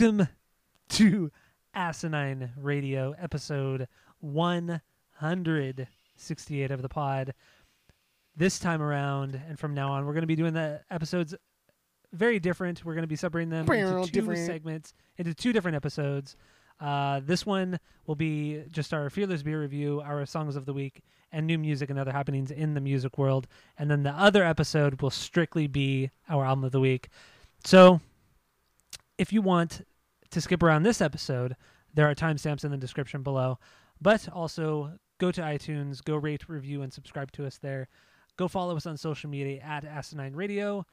Welcome to Asinine Radio, episode 168 of the pod. This time around, and from now on, we're going to be doing the episodes very different. We're going to be separating them into two Different. segments, into two different episodes. Uh, this one will be just our Fearless Beer review, our songs of the week, and new music and other happenings in the music world. And then the other episode will strictly be our album of the week. So, if you want to skip around this episode, there are timestamps in the description below. But also, go to iTunes, go rate, review, and subscribe to us there. Go follow us on social media at Asinine Radio.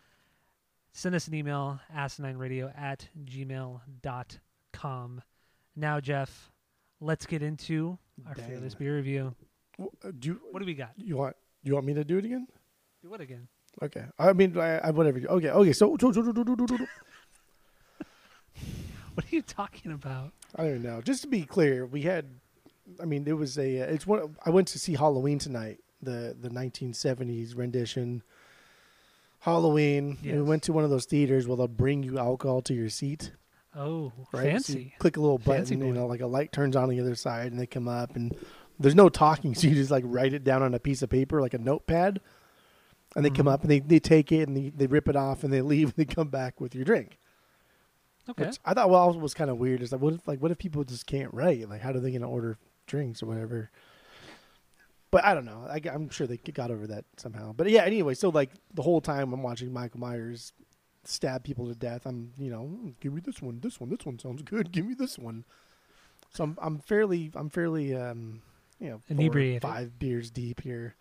Send us an email, asinineradio at gmail.com. Now, Jeff, let's get into our Dang. Fearless Beer review. Uh, Do you, What do we got? you want you want me to do it again? Do what again? Okay. I mean, I, I whatever. Okay. Okay. So, so- so- so- so- so- so- so- What are you talking about? I don't know. Just to be clear, we had. I mean, it was a. uh, It's one. I went to see Halloween tonight. The the 1970s rendition. Halloween. and we went to one of those theaters where they'll bring you alcohol to your seat. Oh, Right. So fancy. click a little button, you know, like a light turns on the other side, and they come up, and there's no talking, so you just like write it down on a piece of paper, like a notepad, and they come Mhm. up and they, they take it and they, they rip it off and they leave and they come back with your drink. Okay. Which I thought well was kind of weird. Is like what if like what if people just can't write? Like how are they gonna order drinks or whatever? But I don't know. I, am sure they got over that somehow. But yeah, anyway, so like the whole time I'm watching Michael Myers stab people to death, I'm you know "Mm, give me this one, this one, this one sounds good. Give me this one. So I'm I'm fairly I'm fairly um you know Inebriated. five beers deep here.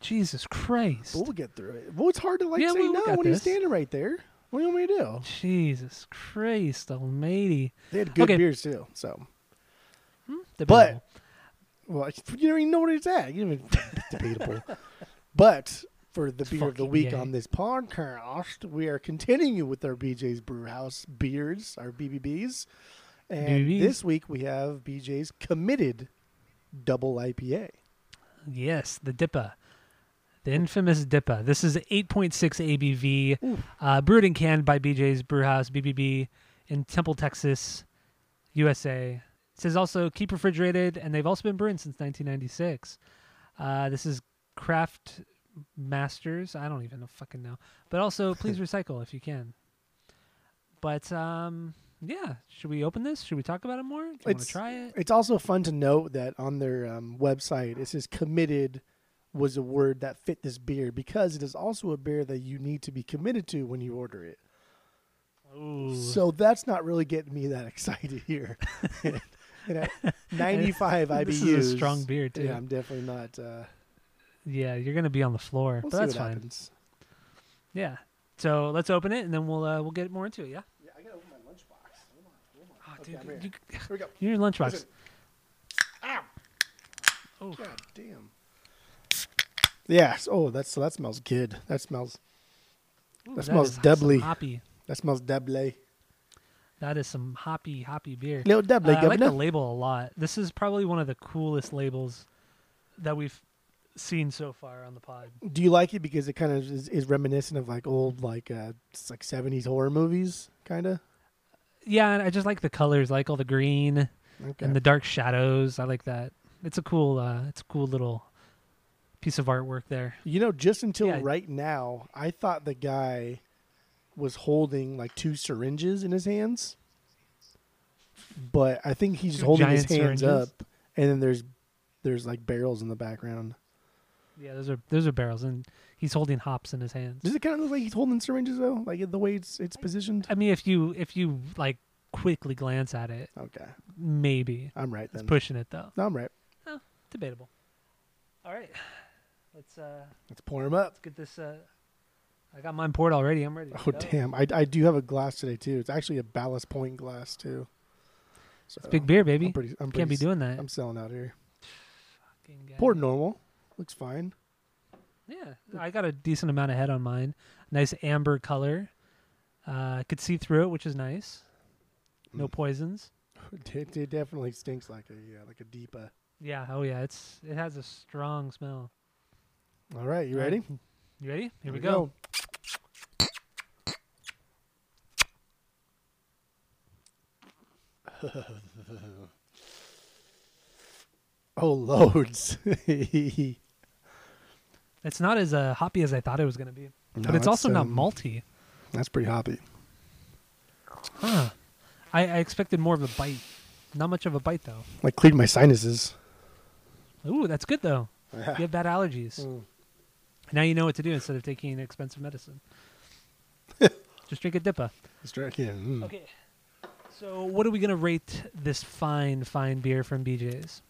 Jesus Christ. But we'll get through it. Well, it's hard to like Yeah, say we- we no when he's standing right there. What do you want me to do? Jesus Christ almighty. They had good Okay. beers too. So hmm? Debatable. But- well, you don't even know what it's at. You don't even debatable. But for the beer of the week yay. on this podcast, we are continuing with our BJ's Brewhouse beers, our BBBs, and BBBs. this week we have BJ's Committed Double IPA. Yes, the Dippa. The infamous Dippa. This is 8.6 ABV, uh, brewed and canned by BJ's Brewhouse, BBB, in Temple, Texas, USA. It says also keep refrigerated, and they've also been brewing since 1996. Uh, this is Craft Masters. I don't even know, fucking know. But also, please recycle if you can. But um, yeah, should we open this? Should we talk about it more? Do you want to It's- try it? It's also fun to note that on their um, website it says "committed" was a word that fit this beer because it is also a beer that you need to be committed to when you order it. Ooh. So that's not really getting me that excited here. and at 95 IBUs. This is a strong beer, too. Yeah, I'm definitely not. Uh, Yeah, you're gonna be on the floor, we'll but see that's what fine. happens. Yeah. So let's open it, and then we'll uh, we'll get more into it. Yeah. Yeah, I gotta open my lunchbox. Oh, Okay, dude, I'm here. Here we go. your lunchbox. Ow! Oh, God damn. Yes. Oh, that's so that smells good. That smells. ooh, that smells is doubly. hoppy. That smells double. That is some hoppy hoppy beer. Little double, Uh, I like the label a lot. This is probably one of the coolest labels that we've seen so far on the pod. Do you like it because it kind of is, is reminiscent of like old like uh like 70s horror movies, kind of? Yeah, and I just like the colors, like all the green Okay. and the dark shadows. I like that. It's a cool, uh, it's a cool little piece of artwork there. You know, just until Yeah. right now, I thought the guy was holding like two syringes in his hands. But I think he's Two holding his hands syringes? up and then there's there's like barrels in the background. Yeah, those are those are barrels, and he's holding hops in his hands. Does it kind of look like he's holding syringes though? Like the way it's it's positioned? I mean, if you if you like quickly glance at it, Okay. maybe I'm right it's pushing it though. No, I'm right. Oh, Debatable. All right, let's uh Let's pour them up. let's get this. uh I got mine poured already. I'm ready. Oh damn! I, I do have a glass today too. It's actually a Ballast Point glass too. So It's big beer, baby. I'm pretty. I'm Can't be doing that. I'm selling out here. Poured normal. Looks fine. Yeah, I got a decent amount of head on mine. Nice amber color. Uh, could see through it, which is nice. No Mm. poisons. It, it definitely stinks like a yeah, like a deepa. Yeah. Oh yeah. It's it has a strong smell. All right, you All ready? right. You ready? Here Here we go. oh, loads. It's not as uh, hoppy as I thought it was going to be, No, but it's also not um, malty. That's pretty hoppy. Huh. I, I expected more of a bite. Not much of a bite though. Like cleaned my sinuses. Ooh, that's good though. You have bad allergies. Mm. Now you know what to do instead of taking expensive medicine. Just drink a dippa. Let's try again. Mm. Okay. So, what are we gonna rate this fine, fine beer from BJ's?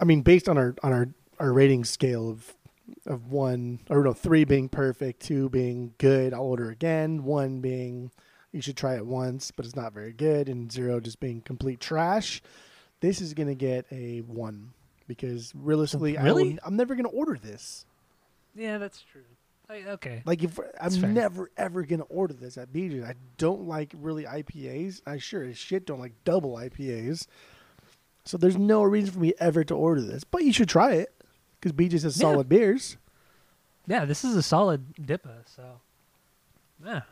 I mean, based on our on our our rating scale of of one or no three being perfect, two being good, I'll order again. One being you should try it once, but it's not very good, and zero just being complete trash. This is gonna get a one because realistically, I Really? will, I'm never gonna order this. Yeah, that's true. Okay. Like if I'm never ever gonna order this at BJ's. I don't like really IPAs. I sure as shit don't like double IPAs. So there's no reason for me ever to order this. But you should try it because BJ's has Yeah. solid beers. Yeah, this is a solid dippa. So, yeah.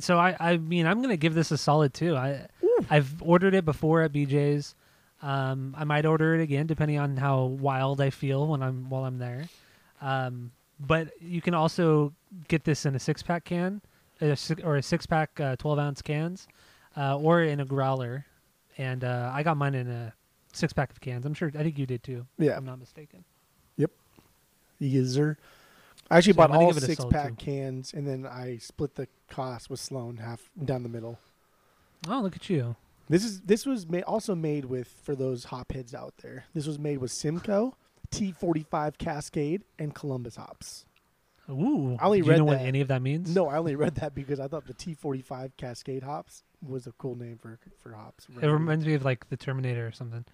So I, I mean, I'm gonna give this a solid two. I, I've ordered it before at BJ's. Um, I might order it again depending on how wild I feel when I'm while I'm there. Um, but you can also get this in a six pack can, or a six pack uh, twelve ounce cans, uh, or in a growler. And uh, I got mine in a six pack of cans. I'm sure. I think you did too. If Yeah, I'm not mistaken. Yep. User. I actually So bought all six pack two. cans, and then I split the cost with Sloan half down the middle. Oh, look at you. This is this was ma- also made with for those hop heads out there. This was made with Simcoe, T45 Cascade, and Columbus hops. Ooh. I only Do you read know what that. any of that means? No, I only read that because I thought the T45 Cascade hops was a cool name for for hops. It reminds me of like the Terminator or something.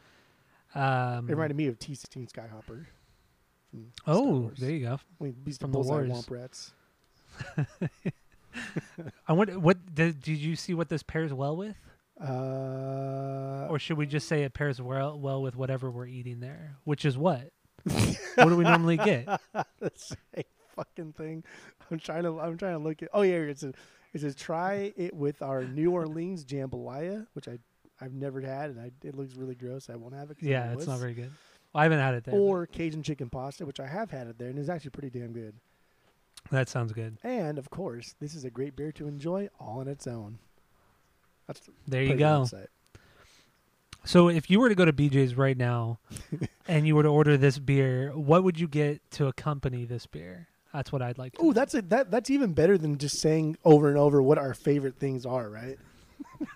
Um, It reminded me of T16 Skyhopper. Oh, there you go. When Beast from the wars. Womp Rats. I wonder what did, did you see what this pairs well with, Uh, or should we just say it pairs well well with whatever we're eating there, which is what? What do we normally get? the same fucking thing. I'm trying to. I'm trying to look at. Oh yeah, it says it says try it with our New Orleans jambalaya, which I I've never had, and I, it looks really gross. I won't have it. Yeah, it's not very good. Well, I haven't had it there. but Or Cajun chicken pasta, which I have had it there, and it's actually pretty damn good. that sounds good. And of course, this is a great beer to enjoy all on its own. That's There you go. website. So if you were to go to BJ's right now, and you were to order this beer, what would you get to accompany this beer? That's what I'd like. Oh, that's a, that. That's even better than just saying over and over what our favorite things are, right?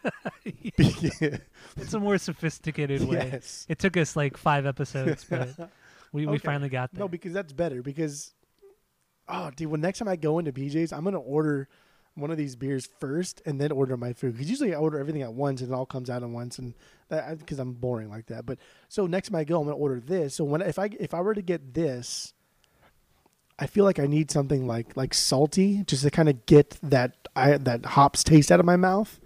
it's a more sophisticated way. yes. It took us like five episodes, but we, we finally got there. No, because that's better. Because, oh, dude, when next time I go into BJ's, I'm gonna order one of these beers first and then order my food. Because usually I order everything at once and it all comes out at once, and because I'm boring like that. But so next time I go, I'm gonna order this. So when if I if I were to get this, I feel like I need something like like salty, just to kind of get that I that hops taste out of my mouth.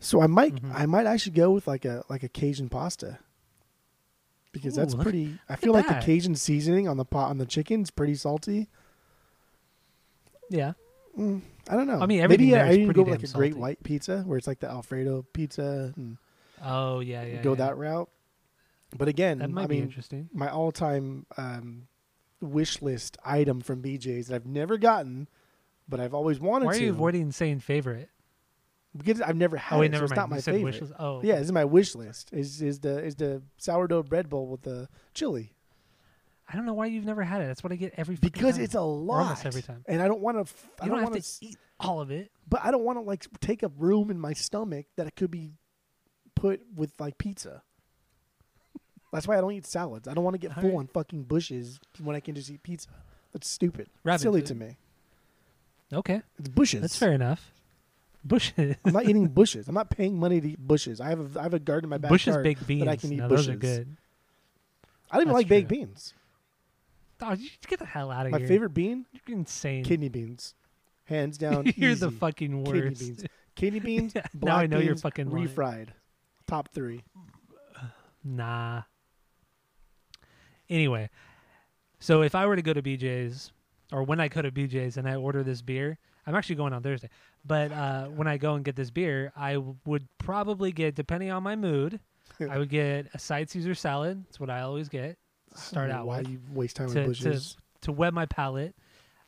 So I might Mhm. I might actually go with like a like a Cajun pasta. Because Ooh, that's look- pretty. I feel like that. the Cajun seasoning on the pot on the chicken is pretty salty. yeah. Mm, I don't know. I mean, everything maybe I, I go with like a great white pizza where it's like the Alfredo pizza and Oh yeah, yeah. go yeah. that route. But again, That might I be mean, interesting. my all-time um, wish list item from BJ's that I've never gotten, but I've always wanted to. Why are to. you avoiding saying favorite? because I've never had Oh wait, it, so it's not my you said favorite. Oh Yeah, this is my wish list. Is is the is the sourdough bread bowl with the chili I don't know why you've never had it. That's what I get every because time. it's a lot. almost every time. and I don't want to. I You don't, don't have want to eat all of it. but I don't want to like take up room in my stomach that it could be put with like pizza. That's why I don't eat salads. I don't want to get full Alright. on fucking bushes when I can just eat pizza. That's stupid. Rabbit Silly food. to me. Okay, It's bushes. that's fair enough. Bushes, I'm not eating bushes. I'm not paying money to eat bushes. I have a, I have a garden in my backyard. bushes baked beans. that I can eat now, those are bushes. good. I don't even That's like baked beans. Oh, you get the hell out of My here. My favorite bean, You're insane. kidney beans, hands down. You're the easy. fucking Kidney beans. Kidney beans. Yeah, now I know you're beans, fucking lying. Top three. Nah. Anyway, So if I were to go to BJ's, or when I go to BJ's and I order this beer, I'm actually going on Thursday. But uh, when I go and get this beer, I w- would probably get, depending on my mood, I would get a side Caesar salad. That's what I always get. to Start out Why with you waste time to- on bushes? to wet my palate.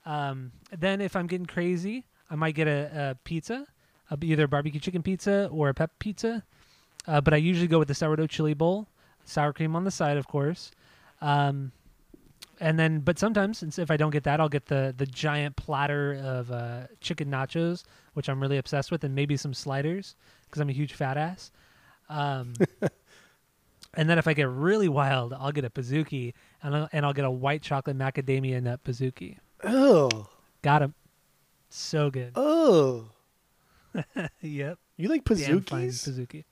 Um, then if I'm getting crazy, I might get a, a pizza, a, either barbecue chicken pizza or a pep pizza. Uh, but I usually go with the sourdough chili bowl, sour cream on the side, of course. Um, and then, but sometimes, since if I don't get that, I'll get the the giant platter of uh, chicken nachos, which I'm really obsessed with, and maybe some sliders because I'm a huge fat ass. Um, and then if I get really wild, I'll get a pizookie, and I'll, and I'll get a white chocolate macadamia nut pizookie. Oh, Got him. So good. oh. yep. You like Damn fine pizookie.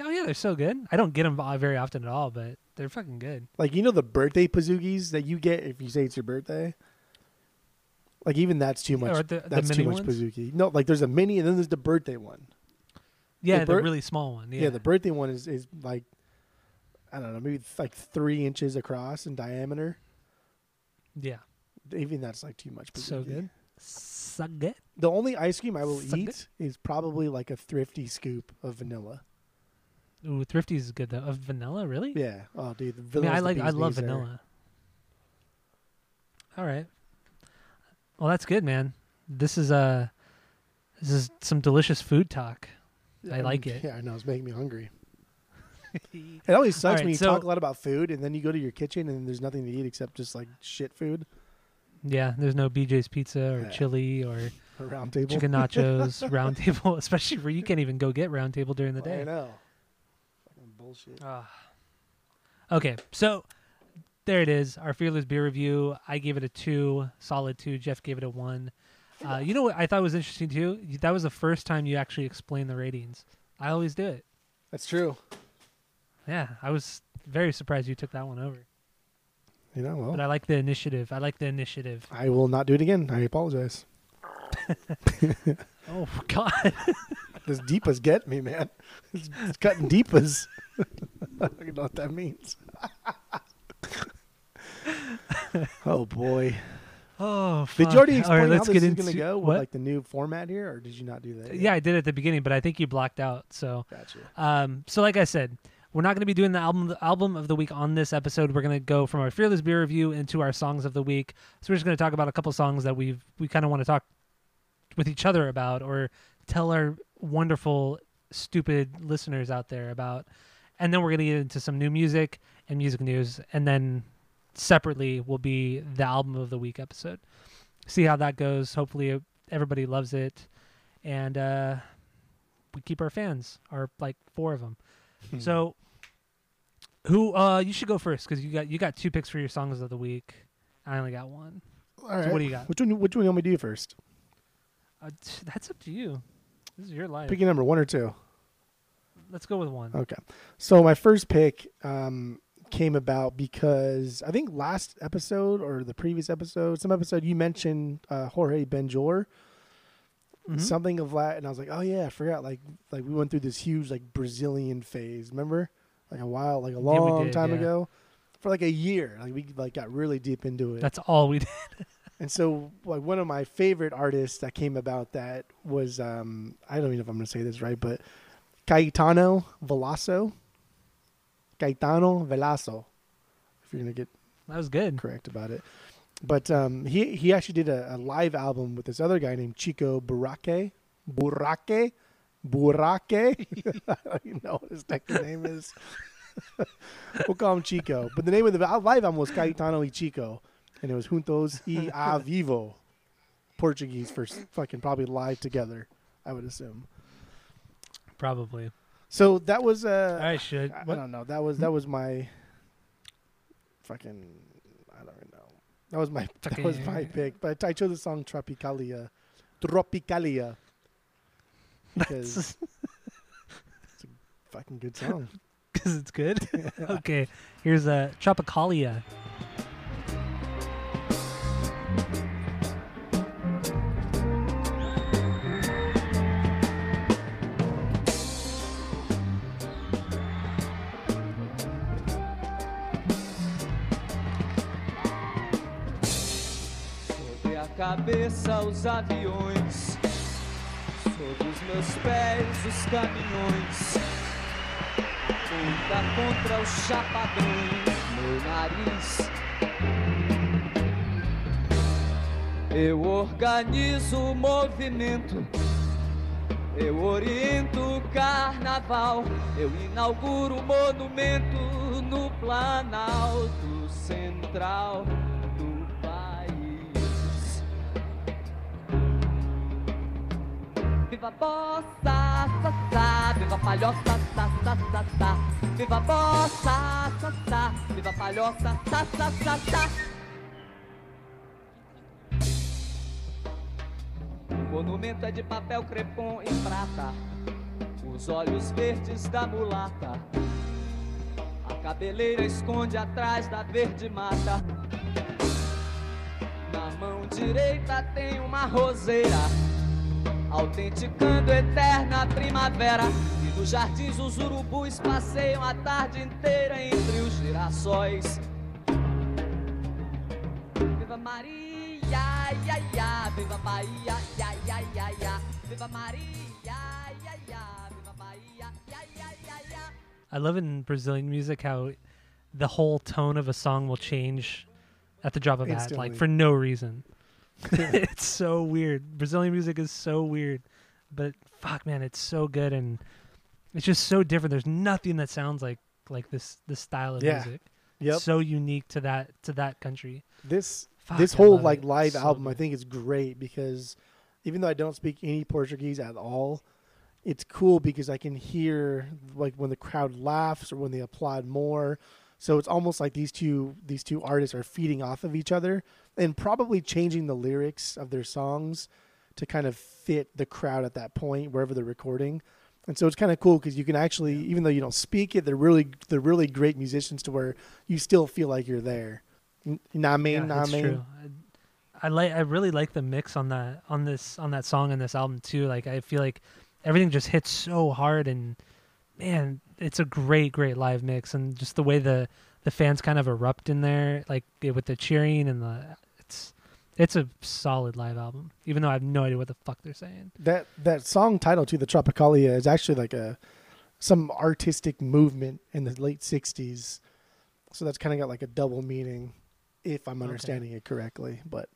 Oh yeah, they're so good. I don't get them very often at all, but they're fucking good. Like you know the birthday Pazookies that you get if you say it's your birthday. Like even that's too much. The- the that's too much ones? Pazookie. No, like there's a mini and then there's the birthday one. Yeah, the, bir- really small one. Yeah, Yeah, the birthday one is is like I don't know, maybe like three inches across in diameter. yeah. Even that's like too much. So good. So good. The only ice cream I will So good. eat is probably like a thrifty scoop of vanilla. Ooh, Thrifty's is good though. Of vanilla, really? Yeah. Oh, dude, the I mean, I like. I love there. vanilla. All right. Well, that's good, man. This is uh this is some delicious food talk. I like it. Yeah, I know. It's making me hungry. It always sucks Alright, when you so- talk a lot about food and then you go to your kitchen and there's nothing to eat except just like shit food. Yeah, there's no BJ's Pizza or Yeah. chili or round table. chicken nachos, round table, especially where you can't even go get round table during the I day. I know. Bullshit. Ah. Okay, so there it is. Our fearless beer review. I gave it a two, solid two. Jeff gave it a one. Uh, you know what I thought was interesting too? That was the first time you actually explained the ratings. I always do it. That's true. Yeah, I was very surprised you took that one over. You know, well, But I like the initiative. I like the initiative. I will not do it again. I apologize. Oh God. This deepas get me, man. It's, it's cutting deepas. I don't know what that means. oh boy! Oh. Did you already explain right, how let's this get is into going to go with what? like the new format here, or did you not do that? yet? yeah, I did at the beginning, but I think you blocked out. So gotcha. Um, so like I said, we're not going to be doing the album the album of the week on this episode. We're going to go from our fearless beer review into our songs of the week. So we're just going to talk about a couple songs that we've we kind of want to talk with each other about or tell our wonderful stupid listeners out there about. And then we're going to get into some new music and music news and then separately will be the album of the week episode. See how that goes. Hopefully everybody loves it and uh we keep our fans, our like four of them. Hmm. So, who? Uh, you should go first because you got you got two picks for your songs of the week. I only got one. All So what do you got? Which one? Which one you want me to do first? Uh, that's up to you. This is your life. Pick a number, one or two. Let's go with one. Okay. So my first pick um, came about because I think last episode or the previous episode, some episode you mentioned uh, Jorge Benjor, Mhm. something of that, and I was like, oh yeah, I forgot. Like like we went through this huge like Brazilian phase. Remember? Like a while, like a long did, time yeah. ago. For like a year, like we like got really deep into it. That's all we did. And so, like one of my favorite artists that came about that was um, I don't even know if I'm going to say this right, but Caetano Veloso. Caetano Veloso, if you're going to get That was good. correct about it. But um, he he actually did a, a live album with this other guy named Chico Burake. Burake? Burake? I don't know what his second name is. we'll call him Chico. But the name of the live album was Caetano y Chico. And it was Juntos y a Vivo. Portuguese for fucking probably live together, I would assume. Probably. So that was uh I should. I, I don't know. That was that was my fucking I don't know. That was my that was my Fucking- pick. But I chose the song Tropicalia. Tropicalia. Because it's a fucking good song. Because it's good. okay. Here's a Tropicalia. Cabeça os aviões, sob os meus pés os caminhões, aponta contra os chapadões, meu nariz. Eu organizo o movimento, eu oriento o carnaval, eu inauguro o monumento no Planalto Central do país. Viva bossa, sa, sa, viva palhoça, sa, sa, sa, sa. Viva bossa, sa, sa, viva palhoça, sa, sa, sa, sa. De papel crepom e prata. Os olhos verdes da mulata. A cabeleira esconde atrás da verde mata. Na mão direita tem uma roseira, autenticando eterna primavera. E nos jardins os urubus passeiam a tarde inteira entre os girassóis. Viva Maria, ia, ia, viva Bahia, ia, ia, ia, ia. Viva Maria, ia, ia, viva Bahia, ia, ia, ia, ia. I love in Brazilian music how the whole tone of a song will change at the drop of a hat, like for no reason. it's so weird. Brazilian music is so weird, but fuck, man, it's so good and it's just so different. There's nothing that sounds like like this this style of Yeah. music. Yep. It's so unique to that to that country. this Fuck, this I whole like it. live So album good. I think is great because even though I don't speak any Portuguese at all, it's cool because I can hear like when the crowd laughs or when they applaud more. So it's almost like these two these two artists are feeding off of each other and probably changing the lyrics of their songs to kind of fit the crowd at that point wherever they're recording. And so it's kind of cool because you can actually, even though you don't speak it, they're really they're really great musicians to where you still feel like you're there. What I? Yeah, Know what it's I mean? true. I, like. I really like the mix on that on this on that song and this album too. Like I feel like everything just hits so hard, and man, it's a great, great live mix, and just the way the the fans kind of erupt in there, like eh, with the cheering and the it's it's a solid live album. Even though I have no idea what the fuck they're saying. That that song title to the Tropicalia is actually like a some artistic movement in the late '60s. So that's kind of got like a double meaning, if I'm Okay. understanding it correctly. But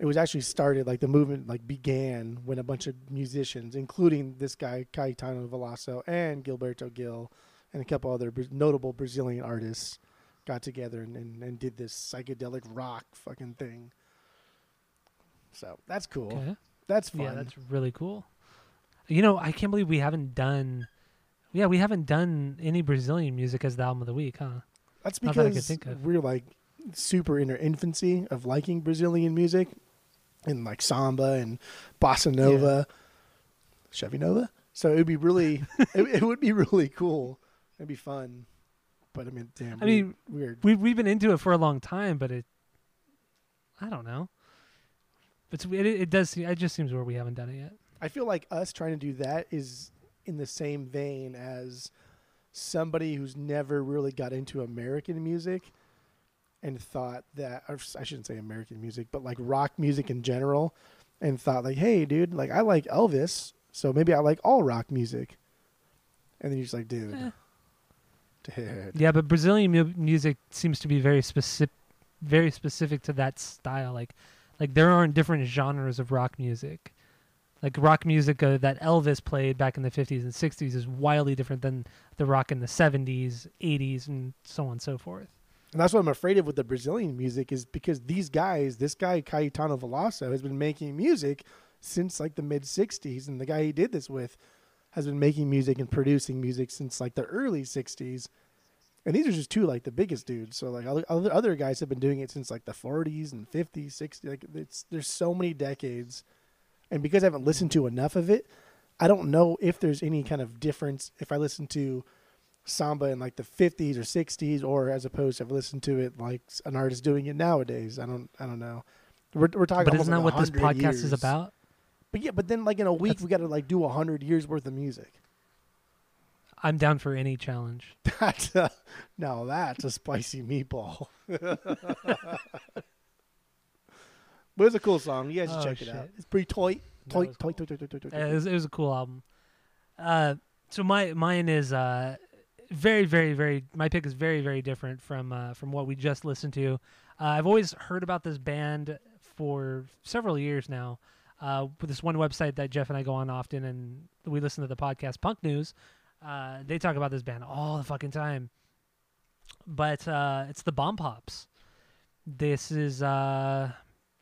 it was actually started like the movement like began when a bunch of musicians, including this guy Caetano Veloso and Gilberto Gil, and a couple other notable Brazilian artists, got together and, and, and did this psychedelic rock fucking thing. So that's cool. Okay. That's fun. Yeah, that's really cool. You know, I can't believe we haven't done. Yeah, we haven't done any Brazilian music as the album of the week, huh? That's that because think of. we're like super in our infancy of liking Brazilian music and like samba and bossa nova, Chevy Nova. So it would be really, it, it would be really cool. It'd be fun. But I mean, damn. I we- mean, weird. we we've been into it for a long time, but it, I don't know. It's it, it does. seem- It just seems where we haven't done it yet. I feel like us trying to do that is in the same vein as somebody who's never really got into American music and thought that or I shouldn't say American music, but like rock music in general and thought like, "Hey, dude, like I like Elvis, so maybe I like all rock music." And then you're just like, "Dude, Eh. dude, Yeah, but Brazilian mu- music seems to be very specific, very specific to that style. Like, like there aren't different genres of rock music. Like rock music uh, that Elvis played back in the 50s and 60s is wildly different than the rock in the 70s, 80s, and so on and so forth. And that's what I'm afraid of with the Brazilian music is because these guys, this guy Caetano Veloso has been making music since like the mid 60s and the guy he did this with has been making music and producing music since like the early 60s. And these are just two like the biggest dudes. So like other other guys have been doing it since like the 40s and 50s, 60s. Like it's there's so many decades. And because I haven't listened to enough of it, I don't know if there's any kind of difference if I listen to samba in like the 50s or 60s or as opposed to I've listened to it like an artist doing it nowadays. I don't I don't know. We're we're talking But isn't that what this 100 podcast is about? But yeah, but then like in a week That's- we got to like do 100 years worth of music. I'm down for any challenge. That's a, now that's a spicy meatball. But it's a cool song. You guys should Oh, check it out. It's pretty toy, toy, toy, cool. toy, toy, toy, toy, toy, Uh, it, was, it was a cool album. Uh, so my mine is uh, very, very, very. My pick is very, very different from uh, from what we just listened to. Uh, I've always heard about this band for several years now. Uh, with this one website that Jeff and I go on often, and we listen to the podcast Punk News. Uh, they talk about this band all the fucking time. But uh, it's the Bomb Pops. This is uh,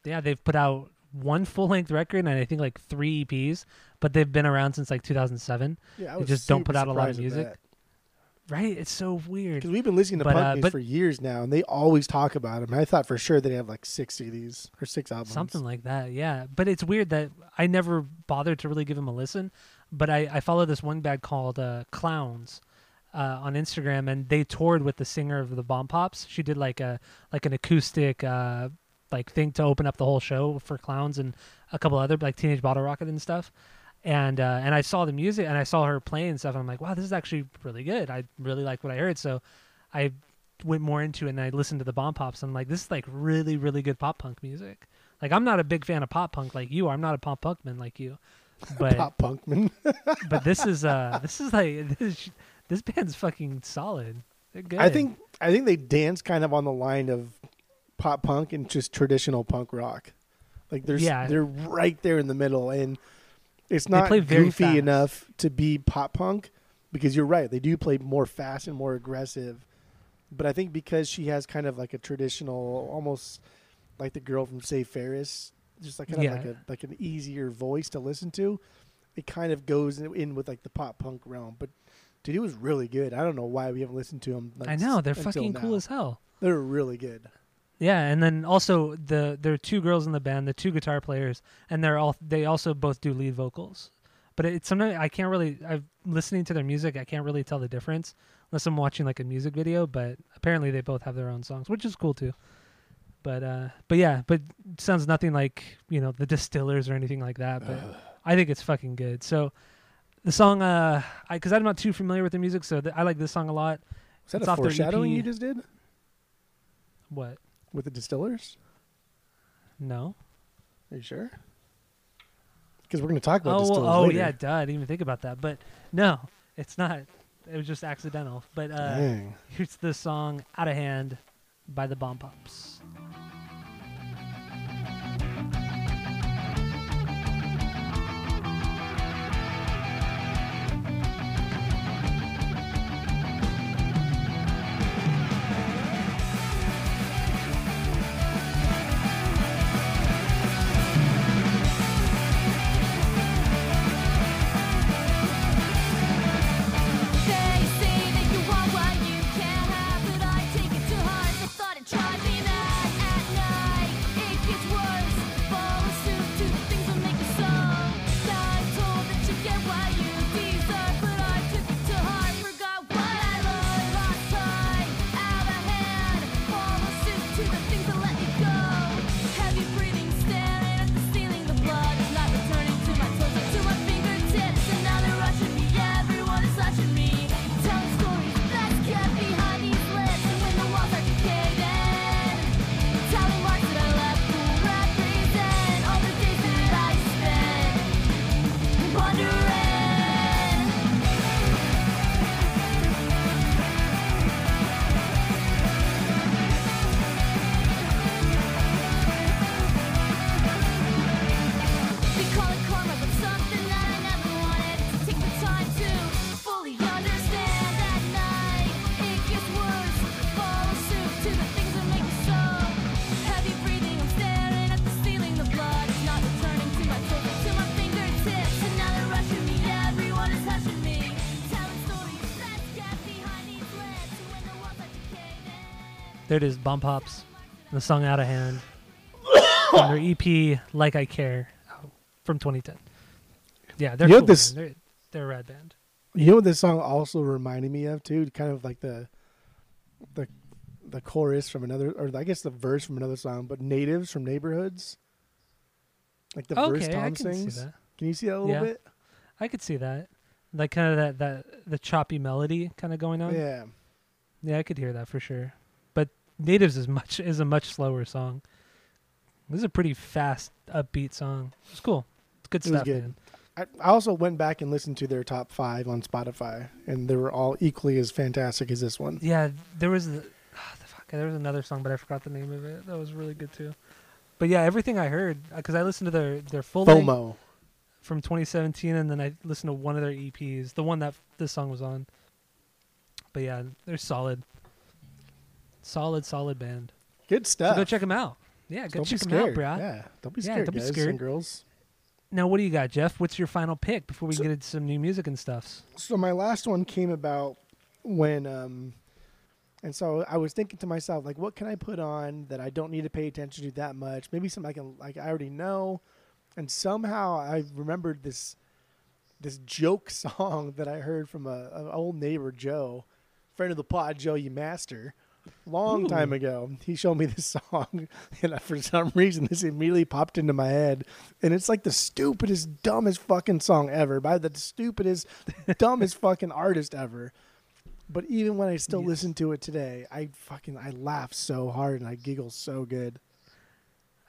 yeah, they've put out one full length record and I think like three EPs, but they've been around since like 2007. Yeah, I They was just don't put out a lot of music. Right? It's so weird. Because we've been listening to But, punk uh, but- for years now, and they always talk about them. I thought for sure they'd have like six CDs or six albums. Something like that, yeah. But it's weird that I never bothered to really give them a listen. But I, I follow this one band called uh, Clowns uh, on Instagram, and they toured with the singer of the Bomb Pops. She did like a like an acoustic uh, like thing to open up the whole show for Clowns and a couple other like Teenage Bottle Rocket and stuff. And uh, and I saw the music and I saw her playing and stuff. And I'm like, wow, this is actually really good. I really like what I heard. So I went more into it and I listened to the Bomb Pops. And I'm like, this is like really really good pop punk music. Like I'm not a big fan of pop punk like you are. I'm not a pop punk man like you. But Pop Punkman. but this is uh this is like this this band's fucking solid. They're good. I think I think they dance kind of on the line of pop punk and just traditional punk rock. Like there's Yeah. they're right there in the middle, and it's not goofy fast. enough to be pop punk because you're right. They do play more fast and more aggressive. But I think because she has kind of like a traditional, almost like the girl from Save Ferris, just like kind Yeah. of like a like an easier voice to listen to. It kind of goes in, with like the pop punk realm, but dude, it was really good. I don't know why we haven't listened to them. Like, I know they're fucking now. cool as hell. They're really good. Yeah, and then also the there are two girls in the band, the two guitar players, and they're all they also both do lead vocals. But it's sometimes I can't really I'm listening to their music, I can't really tell the difference unless I'm watching like a music video, but apparently they both have their own songs, which is cool too. But uh but yeah, but it sounds nothing like, you know, the Distillers or anything like that, but I think it's fucking good. So the song uh I cuz I'm not too familiar with the music, so th- I like this song a lot. Was that It's a foreshadowing you just did What? With the distillers? No. Are you sure? Because we're going to talk about Oh, distillers well, oh later. yeah, duh. I didn't even think about that. But no, it's not. It was just accidental. But uh, Dang. here's the song "Out of Hand" by the Bomb Pops. There it is, Bomb Pops, the song "Out of Hand" from their EP "Like I Care" from 2010. Yeah, they're You cool, this- They're, they're a rad band. You know what this song also reminded me of too? Kind of like the the the chorus from another, or I guess the verse from another song, but "Natives" from Neighborhoods. Like the verse okay, Tom I can sings. see that. Can you see that a little Yeah. bit? I could see that, like kind of that that the choppy melody kind of going on. Yeah. Yeah, I could hear that for sure. Natives is much is a much slower song. This is a pretty fast, upbeat song. It's cool. It's good stuff, good. man. I, I also went back and listened to their top five on Spotify, and they were all equally as fantastic as this one. Yeah, there was the, ah, the fuck, there was another song, but I forgot the name of it. That was really good too. But yeah, everything I heard because I listened to their their full FOMO. from 2017, and then I listened to one of their EPs, the one that this song was on. But yeah, they're solid, solid, solid band. Good So stuff. go check them out. Yeah, go Don't check them out, bro. Yeah, don't be Yeah, scared, don't be guys scared. and girls. Now, what do you got, Jeff? What's your final pick before we So- get into some new music and stuff? So my last one came about when, um, and so I was thinking to myself, like, what can I put on that I don't need to pay attention to that much? Maybe something I can, like, I already know. And somehow I remembered this, this joke song that I heard from a, an old neighbor, Joe, friend of the pod, Joe you master, long time ago. He showed me this song, and for some reason, this immediately popped into my head. And it's like the stupidest, dumbest fucking song ever by the stupidest, dumbest fucking artist ever. But even when I still Yes. listen to it today, I fucking I laugh so hard and I giggle so good.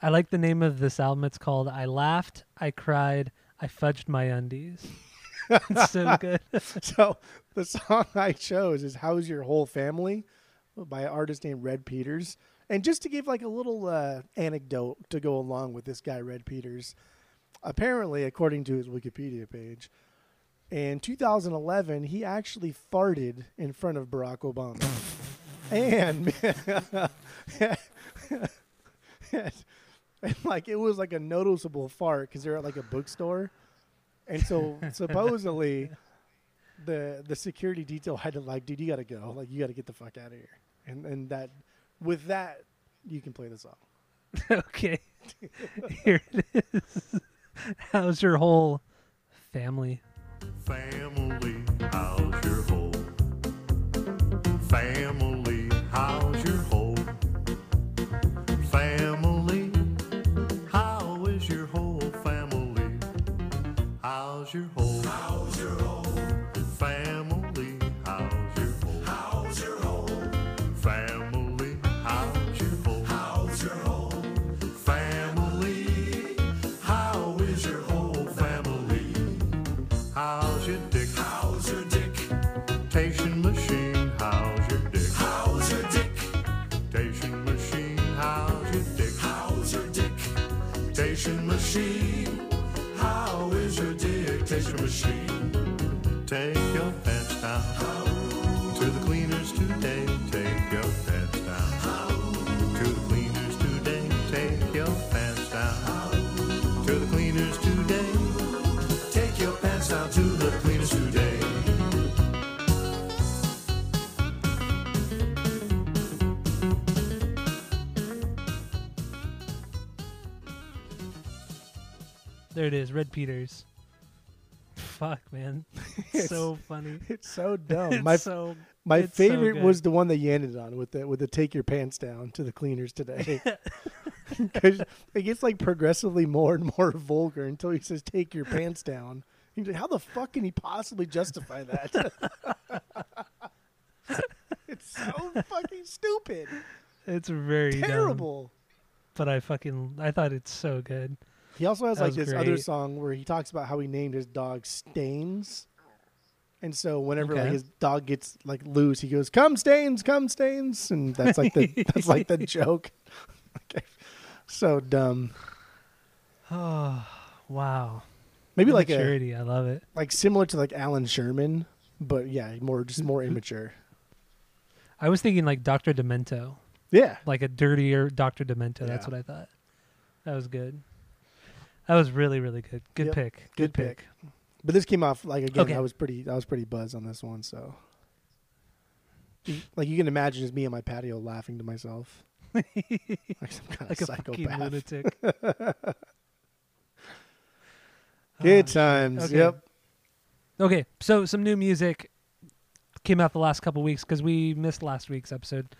I like the name of this album. It's called "I Laughed, I Cried, I Fudged My Undies." it's so good. so the song I chose is "How's Your Whole Family" by an artist named Red Peters. And just to give like a little uh, anecdote to go along with this guy Red Peters, apparently, according to his Wikipedia page, in 2011 he actually farted in front of Barack Obama, and, and like it was like a noticeable fart because they're at like a bookstore, and so supposedly the the security detail had to like, dude, you gotta go, like you gotta get the fuck out of here, and and that with that you can play the song. okay, here it is. How's your whole family? Family, how's your whole? Family, how's your whole? Family, how is your whole family? How's your whole? Machine? How is your dictation machine? Take your pants down to the cleaners today. Take your pants down to the cleaners today. Take your pants down to the cleaners today. Take your pants down to There it is, Red Peters. Fuck, man, It's- so funny. It's so dumb. It's my so my so favorite good. was the one that you ended on with the with the take your pants down to the cleaners today. Because it gets like progressively more and more vulgar until he says take your pants down. Like, how the fuck can he possibly justify that? it's so fucking stupid. it's very dumb, Terrible. but I fucking I thought it's so good. He also has That like was this other great. song where he talks about how he named his dog Stains. And so whenever like, Okay. his dog gets like loose, he goes, "Come Stains, come Stains," and that's like the that's like the joke. okay. So dumb. Oh, wow. Maybe like a maturity. I love it. like similar to like Allan Sherman, but yeah, more just more mm-hmm. immature. I was thinking like Doctor Demento, Yeah. like a dirtier Doctor Demento. That's Yeah. what I thought. That was good. That was really really good. Good Yep. pick. Good pick. But this came off like again, Okay. I was pretty I was pretty buzzed on this one, so like you can imagine it's me on my patio laughing to myself. like some kind Like of psychopath. lunatic. Good Oh, times. Okay. Yep. Okay, so some new music came out the last couple weeks because we missed last week's episode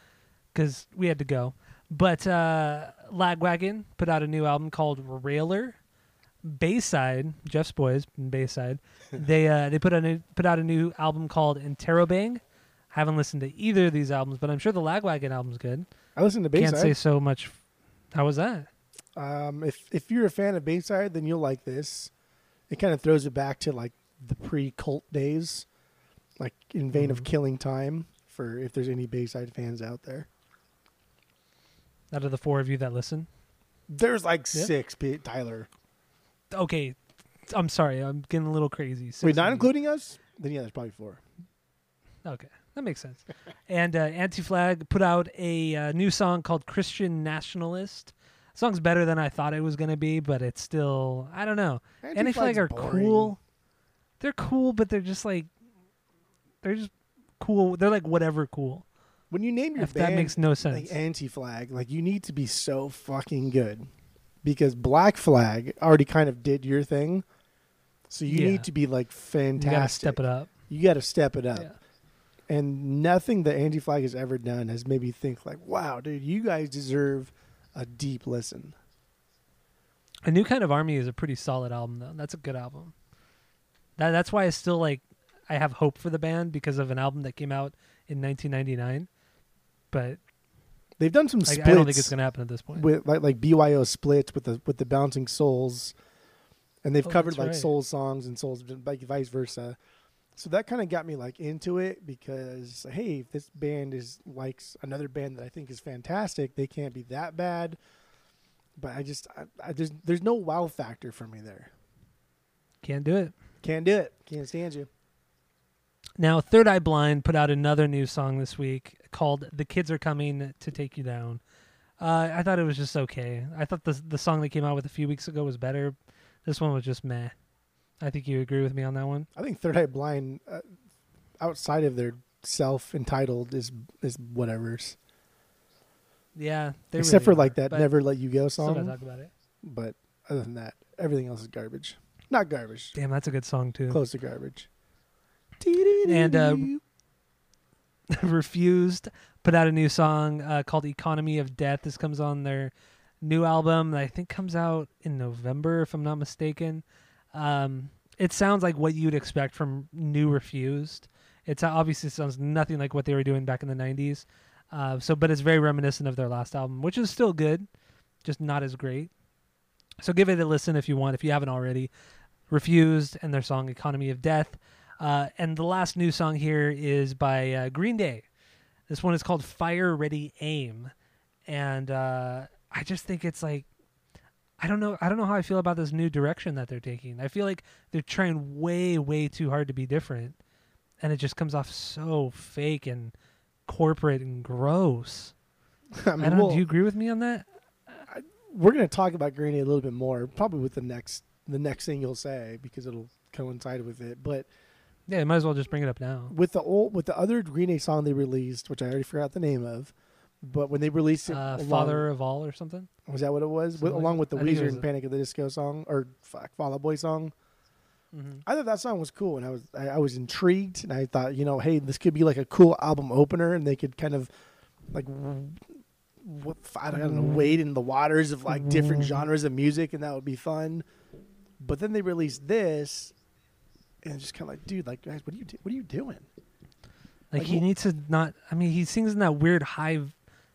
because we had to go. But uh, Lagwagon put out a new album called Railer. Bayside, Jeff's boys, in Bayside, they uh, they put out a put out a new album called Interrobang. Haven't listened to either of these albums, but I'm sure the Lagwagon album's good. I listened to Bayside. Can't say so much. How was that? Um, if if you're a fan of Bayside, then you'll like this. It kind of throws it back to like the pre-cult days, like in vein of Mhm. Killing Time. For if there's any Bayside fans out there, Out of the four of you that listen, there's like Yeah. six. Tyler, okay. I'm sorry, I'm getting a little crazy. Six wait, not including us? Then yeah, there's probably four. Okay, that makes sense. and uh, Anti Flag put out a uh, new song called Christian Nationalist. song's better than I thought it was going to be, but it's still, I don't know. Anti Flag are boring. cool. They're cool, but they're just like, they're just cool. They're like whatever cool. When you name your If band that makes no sense. like anti-flag, like you need to be so fucking good, because Black Flag already kind of did your thing. So you Yeah. need to be like you fantastic. got to step it up. You got to step it up. Yeah. And nothing that Anti Flag has ever done has made me think like, wow, dude, you guys deserve a deep listen. A New Kind of Army is a pretty solid album, though. That's a good album. That that's why I still like I have hope for the band because of an album that came out in 1999. But They've done some splits I don't think it's going to happen at this point. with like like BYO splits with the with the Bouncing Souls, and they've Oh, covered like right. soul songs and souls like vice versa. So that kind of got me like into it because hey, if this band is like another band that I think is fantastic, they can't be that bad. But I just I, I there's there's no wow factor for me there. Can't do it. Can't do it. Can't stand you. Now, Third Eye Blind put out another new song this week called "The Kids Are Coming to Take You Down." Uh, I thought it was just okay. I thought the the song they came out with a few weeks ago was better. This one was just meh. I think you agree with me on that one. I think Third Eye Blind, uh, outside of their self entitled, is is whatever's. Yeah, they Except really for like that "Never Let You Go" Still song. talk about it. But other than that, everything else is garbage. Not garbage. Damn, that's a good song too. Close to garbage. And, uh, Refused put out a new song uh, called "Economy of Death." This comes on their new album that I think comes out in November, if I'm not mistaken. Um, it sounds like what you'd expect from new Refused. It's obviously sounds nothing like what they were doing back in the '90s. Uh, so, but it's very reminiscent of their last album, which is still good, just not as great. So, give it a listen if you want, if you haven't already. Refused and their song "Economy of Death." Uh, and the last new song here is by uh, Green Day. This one is called Fire Ready Aim. And uh, I just think it's like I don't know I don't know how I feel about this new direction that they're taking. I feel like they're trying way way too hard to be different and it just comes off so fake and corporate and gross. I I mean, don't know, we'll- do you agree with me on that? we're gonna talk about Green Day a little bit more, probably with the next the next thing you'll say because it'll coincide with it. But Yeah, you might as well just bring it up now. with the old with the other Green Day song they released, which I already forgot the name of, but when they released it, Uh, along- Father of All or something? was that what it was? With, along with the I Weezer and a- Panic at the Disco song or fuck, Fall Out Boy song. Mm-hmm. I thought that song was cool, and I was I, I was intrigued, and I thought, you know, hey, this could be like a cool album opener, and they could kind of like, what I don't know, wade in the waters of like different genres of music, and that would be fun. But then they released this, and just kind of like, dude, like, guys, what are you do- what are you doing? Like, Like, he wh- needs to not. I mean, he sings in that weird high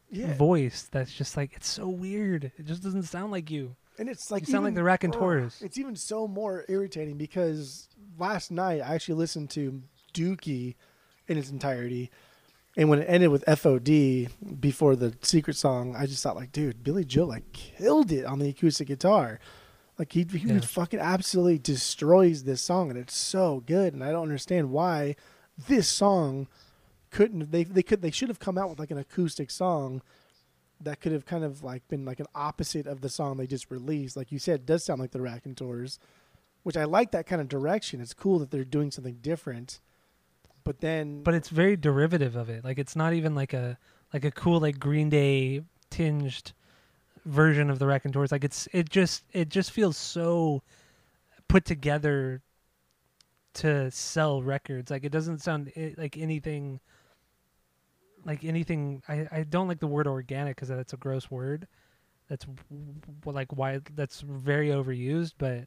Yeah, voice that's just like it's so weird. It just doesn't sound like you. and it's like you sound like even- the Raconteurs. It's even so more irritating because last night I actually listened to Dookie in its entirety, and when it ended with FOD before the secret song, I just thought like, dude, Billie Joe like killed it on the acoustic guitar. Like he he Yeah. fucking absolutely destroys this song, and it's so good. And I don't understand why this song couldn't. They they could they should have come out with like an acoustic song that could have kind of like been like an opposite of the song they just released. Like you said, it does sound like the Raconteurs, which I like that kind of direction. It's cool that they're doing something different. But then, But it's very derivative of it. Like it's not even like a like a cool like Green Day tinged version of the Raconteurs. Like it's it just it just feels so put together to sell records. Like it doesn't sound like anything like anything I, I don't like the word organic because that's a gross word that's like why that's very overused but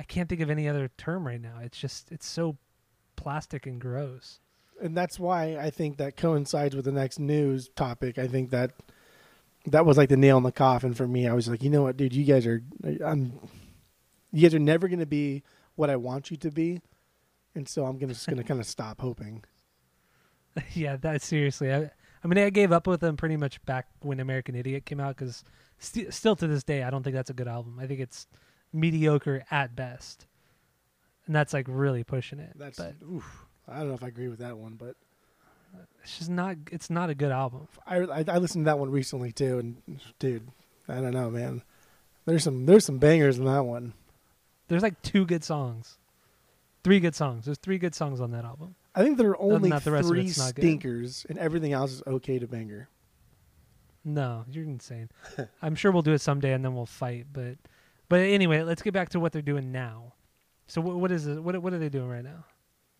i can't think of any other term right now it's just it's so plastic and gross and that's why I think that coincides with the next news topic. I think that that was like the nail in the coffin for me. I was like, you know what, dude, you guys are, I'm, you guys are never gonna be what I want you to be, and so I'm gonna just gonna kind of stop hoping. yeah, that seriously. I, I mean, I gave up with them pretty much back when American Idiot came out because st- still to this day, I don't think that's a good album. I think it's mediocre at best, and that's like really pushing it. That's, but oof, I don't know if I agree with that one, but it's just not. It's not a good album. I, I I listened to that one recently too, and dude, I don't know, man. There's some there's some bangers in that one. There's like two good songs, three good songs. There's three good songs on that album. I think there are only that, the three stinkers, and everything else is okay to banger. No, you're insane. I'm sure we'll do it someday, and then we'll fight. But, but anyway, let's get back to what they're doing now. So what, what is it? What what are they doing right now?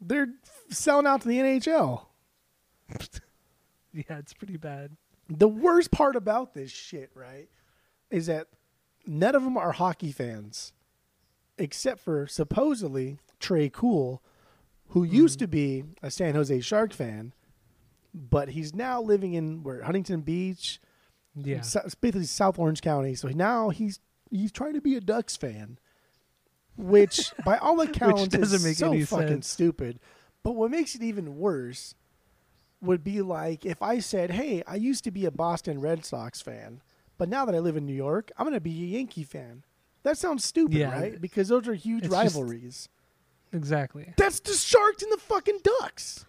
They're selling out to the NHL. Yeah, it's pretty bad. The worst part about this shit, right, is that none of them are hockey fans, except for supposedly Tré Cool, who Mm-hmm. used to be a San Jose Shark fan, but he's now living in where Huntington Beach, Yeah, basically South Orange County. So now he's he's trying to be a Ducks fan, which by all accounts doesn't is make so any fucking sense. stupid. But what makes it even worse would be like if I said, "Hey, I used to be a Boston Red Sox fan, but now that I live in New York, I'm going to be a Yankee fan." That sounds stupid, Yeah. right? Because those are huge It's just- rivalries. exactly. That's the Sharks and the fucking Ducks.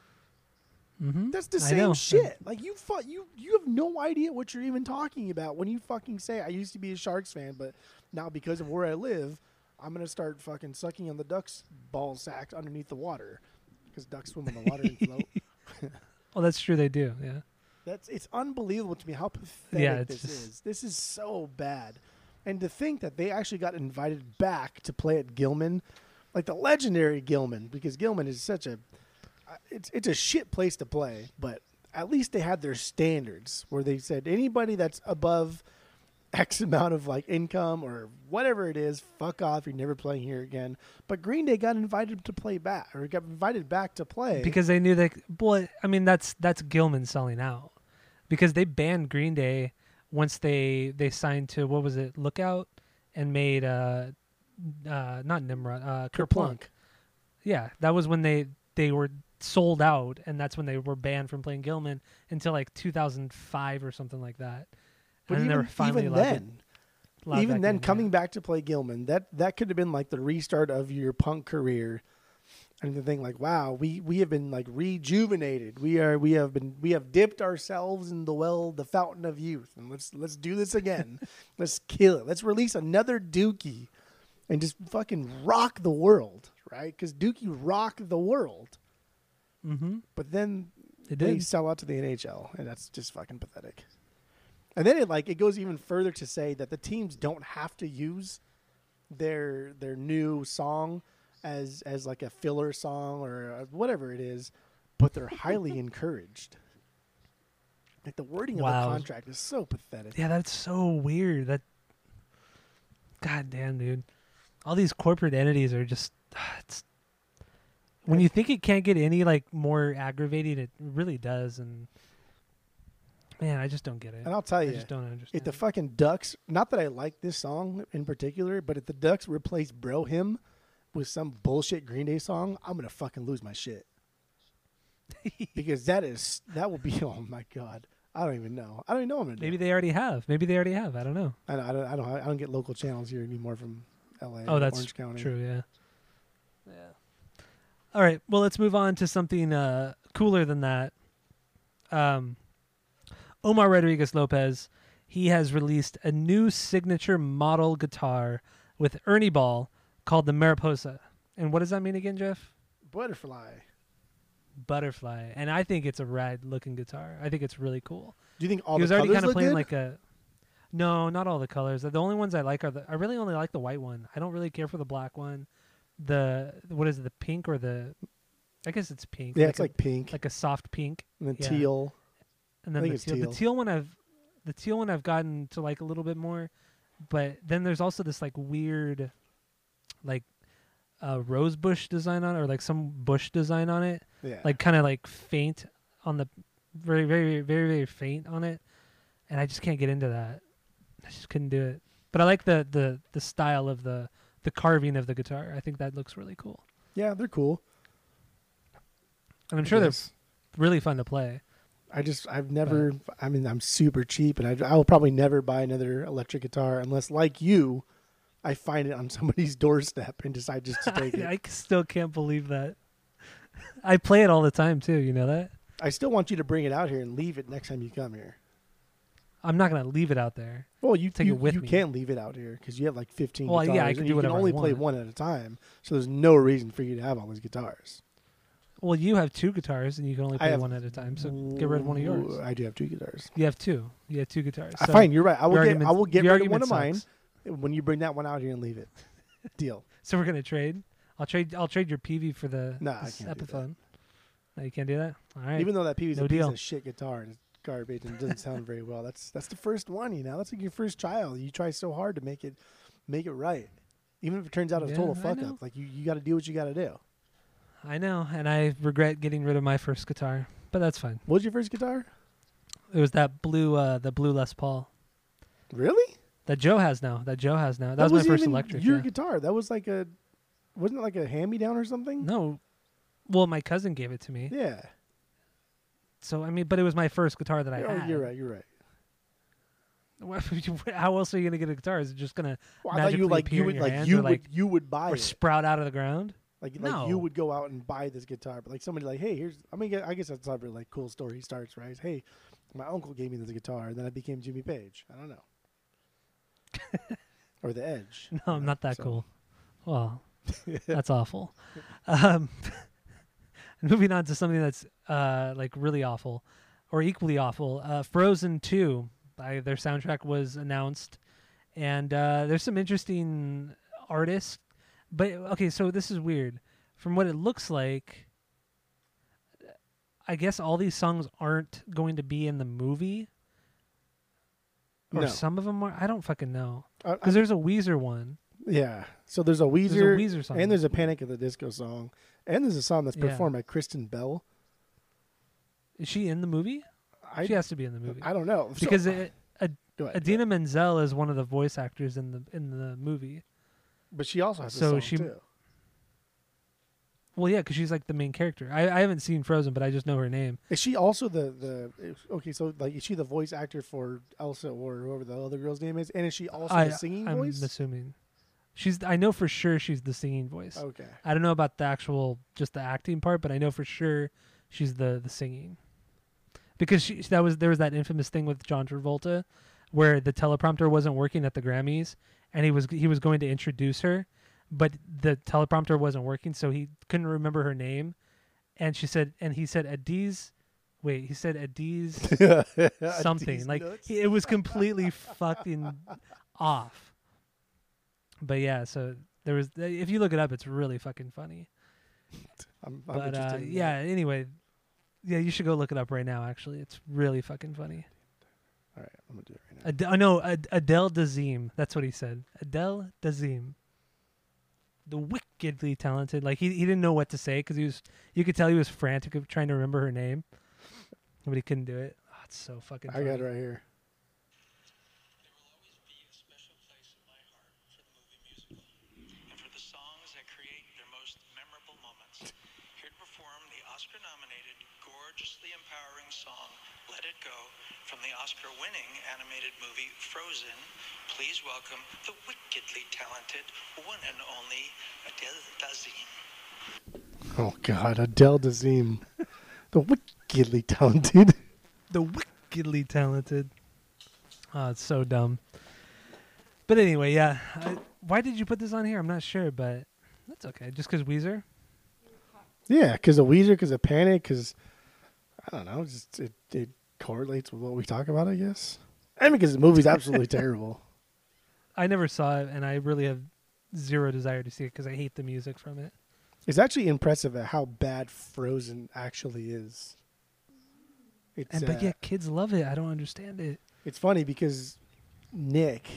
Mm-hmm. That's the same shit. Like you, fu- you, you have no idea what you're even talking about when you fucking say, "I used to be a Sharks fan, but now because of where I live, I'm gonna start fucking sucking on the ducks' ball sacks underneath the water because ducks swim in the water and float." Well, that's true. They do. Yeah. That's it's unbelievable to me how pathetic Yeah, this is. This is so bad, and to think that they actually got invited back to play at Gilman, like the legendary Gilman, because Gilman is such a, uh, it's it's a shit place to play, but at least they had their standards where they said anybody that's above X amount of like income or whatever it is, fuck off. You're never playing here again. But Green Day got invited to play back, or got invited back to play because they knew they. Boy, I mean, that's that's Gilman selling out because they banned Green Day once they they signed to what was it Lookout and made uh uh not Nimrod uh Kerplunk. Yeah, that was when they they were sold out, and that's when they were banned from playing Gilman until like 2005 or something like that. But and even, finally even then, even then coming back to play Gilman, that that could have been like the restart of your punk career. And the thing like, wow, we we have been like rejuvenated. We are we have been we have dipped ourselves in the well, the fountain of youth, and let's let's do this again. let's kill it. Let's release another Dookie, and just fucking rock the world, right? Because Dookie rocked the world. Mhm. But then They they did. sell out to the NHL, and that's just fucking pathetic. And then it like it goes even further to say that the teams don't have to use their their new song as as like a filler song or uh, whatever it is, but they're highly encouraged. Like the wording of the contract is so pathetic. Yeah, that's so weird. That God damn, dude. All these corporate entities are just it's when you think it can't get any like more aggravating, it really does and man, I just don't get it. And I'll tell you, I just don't understand. if the fucking Ducks, not that I like this song in particular, but if the Ducks replace Bro Hymn with some bullshit Green Day song, I'm gonna fucking lose my shit. because that is that will be oh my god. I don't even know. I don't even know what I'm gonna do. Maybe they already have. Maybe they already have. I don't know. I don't, I don't. I don't. I don't get local channels here anymore from L.A. Oh, that's Orange County. true. Yeah. Yeah. All right. Well, let's move on to something uh, cooler than that. Um, Omar Rodriguez Lopez. He has released a new signature model guitar with Ernie Ball called the Mariposa. And what does that mean again, Jeff? Butterfly. Butterfly. And I think it's a rad looking guitar. I think it's really cool. Do you think all he was the already kind of playing good? like a. No, not all the colors. The only ones I like are the. I really only like the white one. I don't really care for the black one. The what is it? The pink or the? I guess it's pink. yeah, it's a, like pink like a soft pink, and then yeah. teal. And then the teal. teal. The teal one I've, the teal one I've gotten to like a little bit more, but then there's also this like weird, like, uh, rose bush design on it, or like some bush design on it Yeah. like kind of like faint on the very very very very faint on it and I just can't get into that. I just couldn't do it. But I like the the the style of the the carving of the guitar. I think that looks really cool, Yeah, they're cool. and I'm sure they're really fun to play. I just I've never. I mean, I'm super cheap, and I, I will probably never buy another electric guitar unless, like you, I find it on somebody's doorstep and decide just to take it. I still can't believe that. I play it all the time too. You know that. I still want you to bring it out here and leave it next time you come here. I'm not gonna leave it out there. Well, you Take it you, with you me. can't leave it out here because you have like 15 Well, guitars. yeah, I and can you do whatever I can only play one at a time, so there's no reason for you to have all these guitars. Well, you have two guitars and you can only play have- one at a time. So get rid of one of yours. I do have two guitars. You have two. You have two guitars. Uh, So Fine, you're right. I will get I will get rid of one of mine when you bring that one out here and leave it. Deal. So we're gonna trade. I'll trade. I'll trade your Peavey for the Nah, I can't. Epiphone. No, you can't do that. All right. Even though that Peavey's No a piece of shit guitar and it's garbage and doesn't sound very well, that's that's the first one. You know, that's like your first child. You try so hard to make it make it right, even if it turns out a Yeah, total fuck up. Like you, you got to do what you got to do. I know, and I regret getting rid of my first guitar, but that's fine. What was your first guitar? It was that blue, uh, the blue Les Paul Really? that Joe has now. That Joe has now. That, was my first electric. Your yeah. guitar. That was like a, wasn't it like a hand me down or something? No, well, my cousin gave it to me. Yeah. So I mean, but it was my first guitar that I had. Oh, had. you're right. You're right. How else are you gonna get a guitar? Is it just gonna Well, I thought you like appear you in would your like hands you or, would like- you would buy or it. sprout out of the ground? Like like you would go out and buy this guitar, but like somebody like, hey, here's. I mean, I guess that's really like cool story. He starts right. Hey, my uncle gave me this guitar, and then I became Jimmy Page. I don't know. or the Edge. No, I'm not that So- cool. Well, that's awful. Um, moving on to something that's uh, like really awful, or equally awful. Uh, Frozen Two, by their soundtrack was announced, and uh, there's some interesting artists. But okay, so this is weird. From what it looks like, I guess all these songs aren't going to be in the movie, or No. some of them are. I don't fucking know because there's a Weezer one. yeah. So there's a Weezer, There's a Weezer song. and there's a Panic at the Disco song, and there's a song that's Yeah. performed by Kristen Bell. Is she in the movie? I she has to be in the movie I don't know So- because it, Ad- ahead. Idina Menzel is one of the voice actors in the in the movie. But she also has a so song she- too. Well, yeah, because she's like the main character. I, I haven't seen Frozen, but I just know her name. Is she also the the okay? So like, is she the voice actor for Elsa or whoever the other girl's name is? And is she also I, the singing I'm voice? assuming she's. I know for sure she's the singing voice. Okay. I don't know about the actual just the acting part, but I know for sure she's the the singing. Because she that was there was that infamous thing with John Travolta where the teleprompter wasn't working at the Grammys and he was he was going to introduce her, but the teleprompter wasn't working so he couldn't remember her name and she said and he said Adiz wait, he said Adiz something. These like he, it was completely fucking off. But yeah, so there was if you look it up it's really fucking funny. I'm, I'm But uh, yeah, anyway, yeah, you should go look it up right now. Actually, it's really fucking funny. All right, I'm gonna do it right now. Ad- uh, no, Ad- Adele Dazeem. That's what he said. Adele Dazeem. The wickedly talented. Like he he didn't know what to say because he was. You could tell he was frantic of trying to remember her name, but he couldn't do it. Oh, it's so fucking. I got it right here. There will always be a special place in my heart for the movie musical and for the songs that create their most memorable moments. Here to perform the Oscar nominated, gorgeously empowering song Let It Go from the Oscar winning animated movie Frozen, please welcome the wickedly talented one and only Adele Dazeem. Oh God, Adele Dazeem, the wickedly talented. The wickedly talented. Oh, it's so dumb. But anyway, yeah. I, why did you put this on here? I'm not sure, but that's okay. Just because Weezer. Yeah, because of Weezer, because of Panic, because I don't know, just it, it correlates with what we talk about, I guess. And because the movie's absolutely terrible. I never saw it, and I really have zero desire to see it because I hate the music from it. It's actually impressive at how bad Frozen actually is. It's And uh, but yet kids love it. I don't understand it. it's funny because Nick,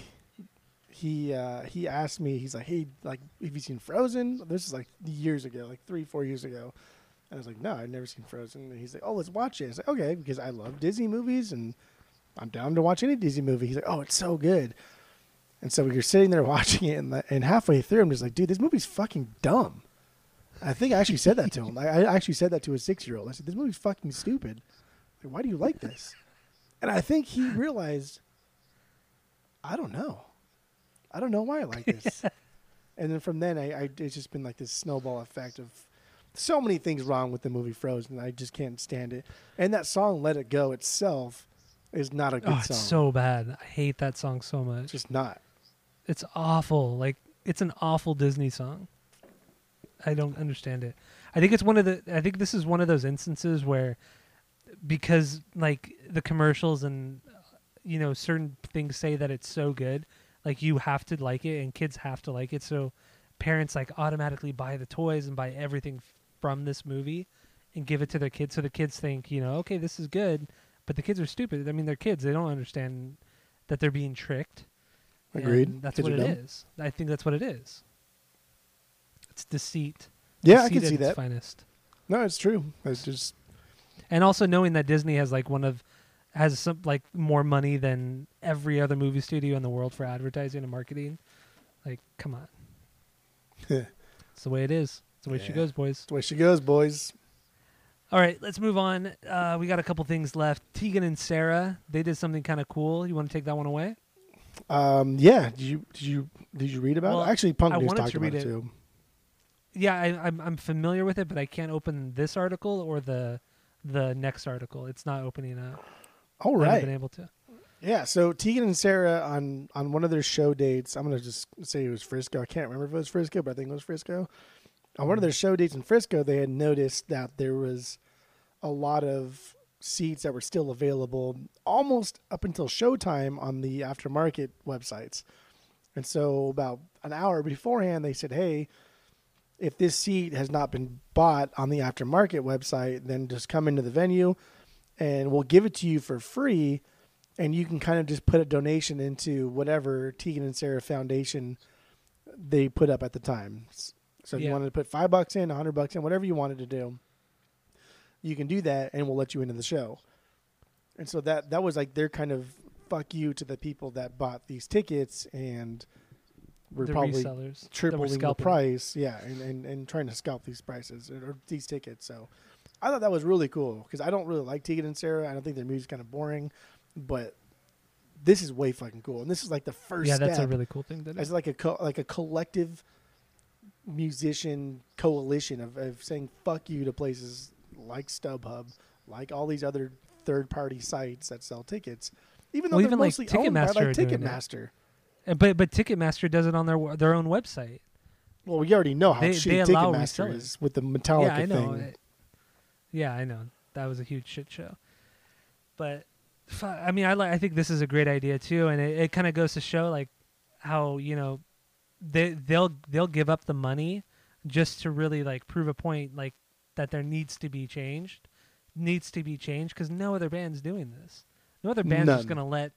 he uh, he asked me, he's like, "Hey, like, have you seen Frozen?" This is like years ago, like three, four years ago. And I was like, "No, I've never seen Frozen." And he's like, "Oh, let's watch it." I was like, "Okay," because I love Disney movies, and I'm down to watch any Disney movie. He's like, "Oh, it's so good." And so you're sitting there watching it, and, the, and halfway through, I'm just like, "Dude, this movie's fucking dumb." I think I actually said that to him. I, I actually said that to a six year old. I said, "This movie's fucking stupid. Like, why do you like this?" And I think he realized, I don't know. I don't know why I like this. and then from then, I, I it's just been like this snowball effect of so many things wrong with the movie Frozen. I just can't stand it. And that song "Let It Go" itself is not a good Oh, song. so bad. I hate that song so much. It's just not. It's awful. Like it's an awful Disney song. I don't understand it. I think it's one of the I think this is one of those instances where because like the commercials and uh, you know certain things say that it's so good, like you have to like it and kids have to like it so parents like automatically buy the toys and buy everything from this movie and give it to their kids so the kids think, you know, okay, this is good, but the kids are stupid. I mean, they're kids. They don't understand that they're being tricked. Agreed. That's Kids what it dumb. is. I think that's what it is. It's deceit. Yeah, I Deceit can see that. Finest. No, it's true. It's just And also knowing that Disney has like one of has some like more money than every other movie studio in the world for advertising and marketing. Like, come on. it's the way it is. The way she goes, boys. the way she goes, boys. All right, let's move on. Uh, we got a couple things left. Tegan and Sara, they did something kind of cool. You want to take that one away? Um, yeah. Did you did you did you read about Well, it? Actually, Punk I News wanted talked to about read it it. too. Yeah, I, I'm I'm familiar with it, but I can't open this article or the the next article. It's not opening up. All I haven't right. been able to. Yeah, so Tegan and Sara on on one of their show dates. I'm gonna just say it was Frisco. I can't remember if it was Frisco, but I think it was Frisco. On one of their show dates in Frisco, they had noticed that there was a lot of seats that were still available, almost up until showtime on the aftermarket websites. And so, about an hour beforehand, they said, "Hey, if this seat has not been bought on the aftermarket website, then just come into the venue, and we'll give it to you for free." and you can kind of just put a donation into whatever Tegan and Sara Foundation they put up at the time. So if you wanted to put five bucks in, a hundred bucks in, whatever you wanted to do, you can do that, and we'll let you into the show. And so that that was like their kind of fuck you to the people that bought these tickets and were the probably resellers tripling the price, yeah, and, and, and trying to scalp these prices or, these tickets. So I thought that was really cool because I don't really like Tegan and Sara. I don't think their music's kind of boring, but this is way fucking cool. And this is like the first Yeah, that's a really cool thing as like a co- like a collective musician coalition of, of saying fuck you to places like StubHub, like all these other third party sites that sell tickets. Even though Well, they're even, like, mostly owned by Ticketmaster like it. Ticketmaster. Uh, But but Ticketmaster does it on their their own website. Well, we already know how They- shitty they Ticketmaster is with the Metallica yeah, I know. thing. it- Yeah, I know. That was a huge shit show. But I mean, I li- I think this is a great idea too, and it, it kind of goes to show like how you know they they'll they'll give up the money just to really like prove a point like that there needs to be changed needs to be changed because no other band's doing this. No other band's just gonna let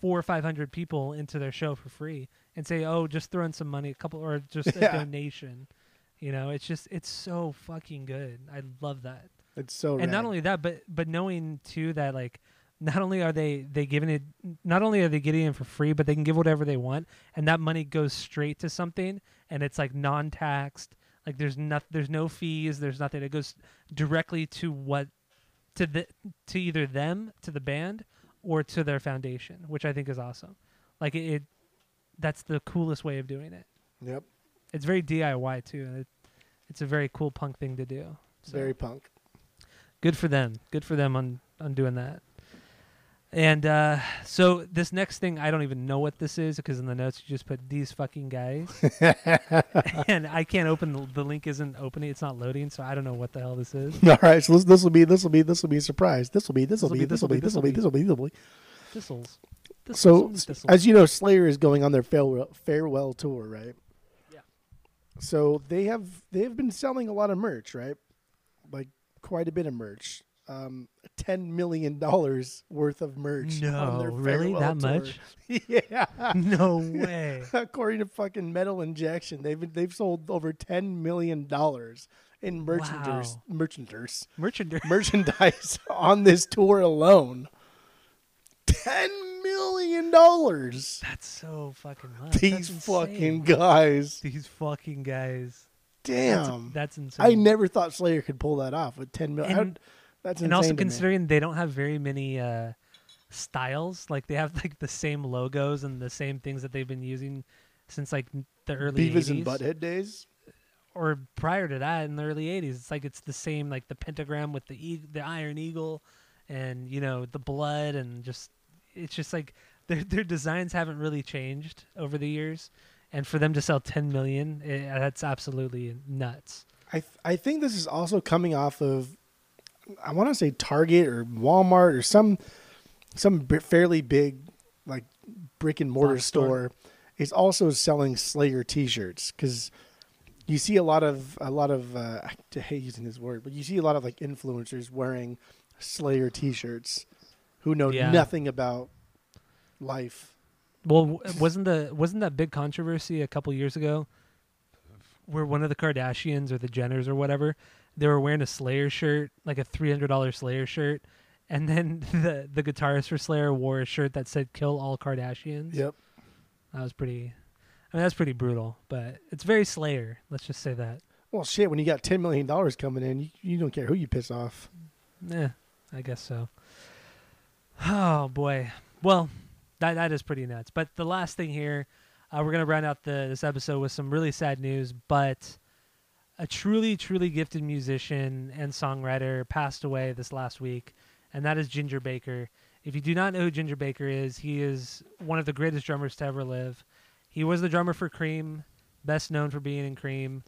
four or five hundred people into their show for free and say oh just throw in some money a couple or just a donation. You know it's just it's so fucking good. I love that. It's so and not only that but but knowing too that like not only are they they giving it not only are they getting it for free but they can give whatever they want and that money goes straight to something and it's like non-taxed. Like there's not there's no fees there's nothing. It goes directly to what to the to either them to the band or to their foundation which i think is awesome. Like it, it that's the coolest way of doing it. Yep. it's very diy too and it, it's a very cool punk thing to do so. Very punk. good for them. Good for them on on doing that and uh so this next thing i don't even know what this is because in the notes you just put these fucking guys and i can't open the, the link isn't opening it's not loading so i don't know what the hell this is All right, so this this will be this will be this will be a surprise. This will be this will be this will be this will be this will be this will be. thistles So, as you know, Slayer is going on their farewell farewell tour, right? Yeah. So they have they have been selling a lot of merch, right? Like quite a bit of merch. Um, ten million dollars worth of merch. no really that tour. much yeah. no way According to fucking Metal Injection, they've they've sold over ten million dollars in merchandise Wow. merchandise merchandise merchandise on this tour alone. Ten million dollars. That's so fucking much. These fucking guys. These fucking guys. That's, Damn. that's insane. I never thought Slayer could pull that off with ten million. And- That's and also considering they don't have very many uh, styles, like they have like the same logos and the same things that they've been using since like the early Beavis 80s. and Butthead days. or prior to that in the early 80s it's like it's the same like the pentagram with the e- the iron eagle and you know the blood and just it's just like their their designs haven't really changed over the years and for them to sell 10 million eh, that's absolutely nuts I th- I think this is also coming off of I want to say Target or Walmart or some some b- fairly big like brick and mortar store. store is also selling Slayer T-shirts because you see a lot of a lot of uh, I hate using this word, but you see a lot of like influencers wearing Slayer T-shirts who know Yeah. nothing about life. well wasn't the wasn't that big controversy a couple years ago where one of the Kardashians or the Jenners or whatever they were wearing a Slayer shirt, like a three hundred dollar Slayer shirt, and then the the guitarist for Slayer wore a shirt that said "Kill all Kardashians." Yep. That was pretty. I mean, that's pretty brutal, but it's very Slayer. Let's just say that. Well, shit. When you got ten million dollars coming in, you, you don't care who you piss off. Yeah, I guess so. Oh boy. Well, that that is pretty nuts. But the last thing here, uh, we're gonna round out the this episode with some really sad news. But a truly, truly gifted musician and songwriter passed away this last week, and that is Ginger Baker. If you do not know who Ginger Baker is, he is one of the greatest drummers to ever live. He was the drummer for Cream, best known for being in Cream,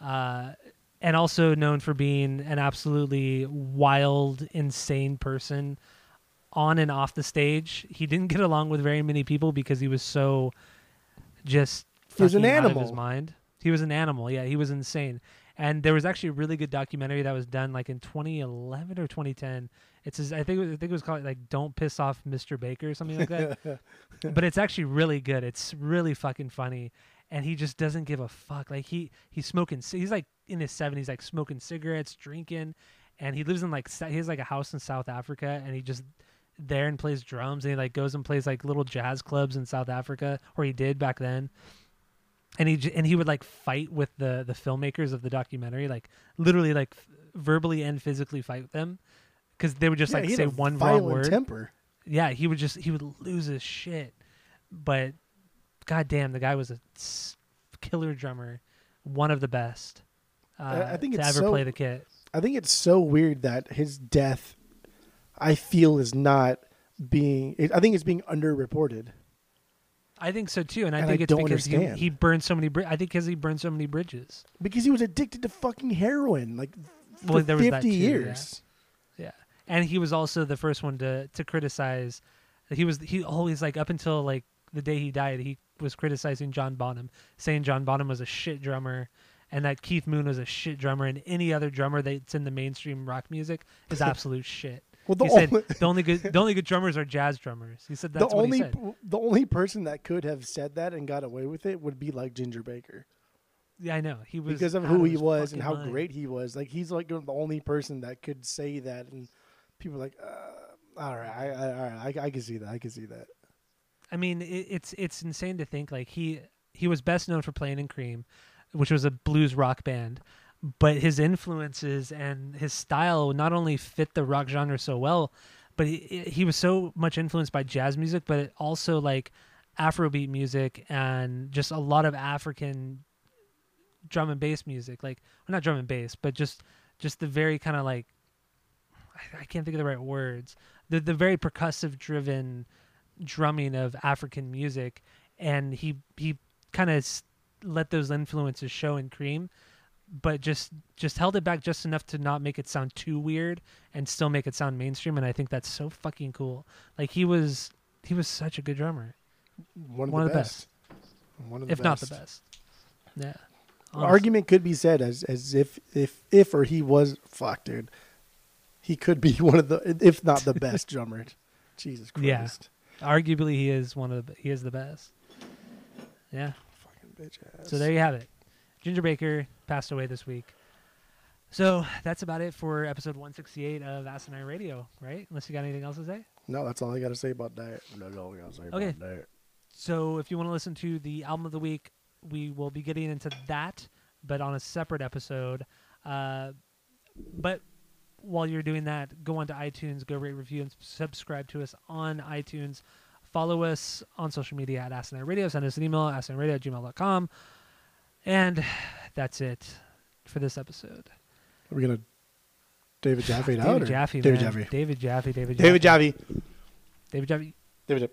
uh, and also known for being an absolutely wild, insane person on and off the stage. He didn't get along with very many people because he was so just He was an of his animal. mind. He was an animal. Yeah, he was insane. And there was actually a really good documentary that was done like in 2011 or 2010. It's his, I think it was, I think it was called like "Don't Piss Off Mr. Baker" or something like that. but it's actually really good. It's really fucking funny, and he just doesn't give a fuck. Like he he's smoking. He's like in his 70s, like smoking cigarettes, drinking, and he lives in like he has like a house in South Africa, and he just there and plays drums, and he like goes and plays like little jazz clubs in South Africa, or he did back then and he and he would like fight with the the filmmakers of the documentary, like literally like f- verbally and physically fight with them because they would just Yeah, like say one wrong word. temper. Yeah, he would just he would lose his shit. But goddamn, the guy was a killer drummer, one of the best. Uh, I- I think to it's ever so- play the kit. I think it's so weird that his death, I feel, is not being. I think it's being underreported. I think so too, and I And think I it's because he, he burned so many. Bri- I think because he burned so many bridges. because he was addicted to fucking heroin like for Well, there was 50 that too, yeah. years. Yeah, and he was also the first one to to criticize. He was he always like up until like the day he died, he was criticizing John Bonham, saying John Bonham was a shit drummer, and that Keith Moon was a shit drummer, and any other drummer that's in the mainstream rock music is absolute shit. Well, the he said only- the only good the only good drummers are jazz drummers. He said that's the what only he said. the only person that could have said that and got away with it would be like Ginger Baker Yeah, I know he was because of who he was and how mind. great he was. Like he's like the only person that could say that, and people are like, uh, all right, I, I, all right, I, I can see that. I can see that. I mean, it, it's it's insane to think like he he was best known for playing in Cream, which was a blues rock band, but his influences and his style not only fit the rock genre so well, but he, he was so much influenced by jazz music, but also like Afrobeat music and just a lot of African drum and bass music, like well, not drum and bass, but just just the very kind of like I, I can't think of the right words, the the very percussive driven drumming of African music, and he he kind of let those influences show in Cream, but just just held it back just enough to not make it sound too weird and still make it sound mainstream. And I think that's so fucking cool. Like he was he was such a good drummer, One of, One the, of the best. One of the if not the best. best. Yeah. Argument could be said as as if if if or he was fuck, dude. He could be one of the if not the best drummer. Jesus Christ. Yeah. Arguably, he is one of the he is the best. Yeah. Fucking bitch ass. So there you have it. Ginger Baker passed away this week. So that's about it for episode 168 of Asinine Radio, right? Unless you got anything else to say? No, that's all I got to say about that. That's all I got to say Okay. about that. So if you want to listen to the album of the week, we will be getting into that, but on a separate episode. Uh, but while you're doing that, go on to iTunes, go rate, review, and subscribe to us on iTunes. Follow us on social media at Asinine Radio. Send us an email, asinineradio at gmail.com. And that's it for this episode. Are we gonna David Jaffe it out? David or- Jaffe, David. Jaffe. David Jaffe. David Jaffe. David Jaffe. David Jaffe. David Jaffe.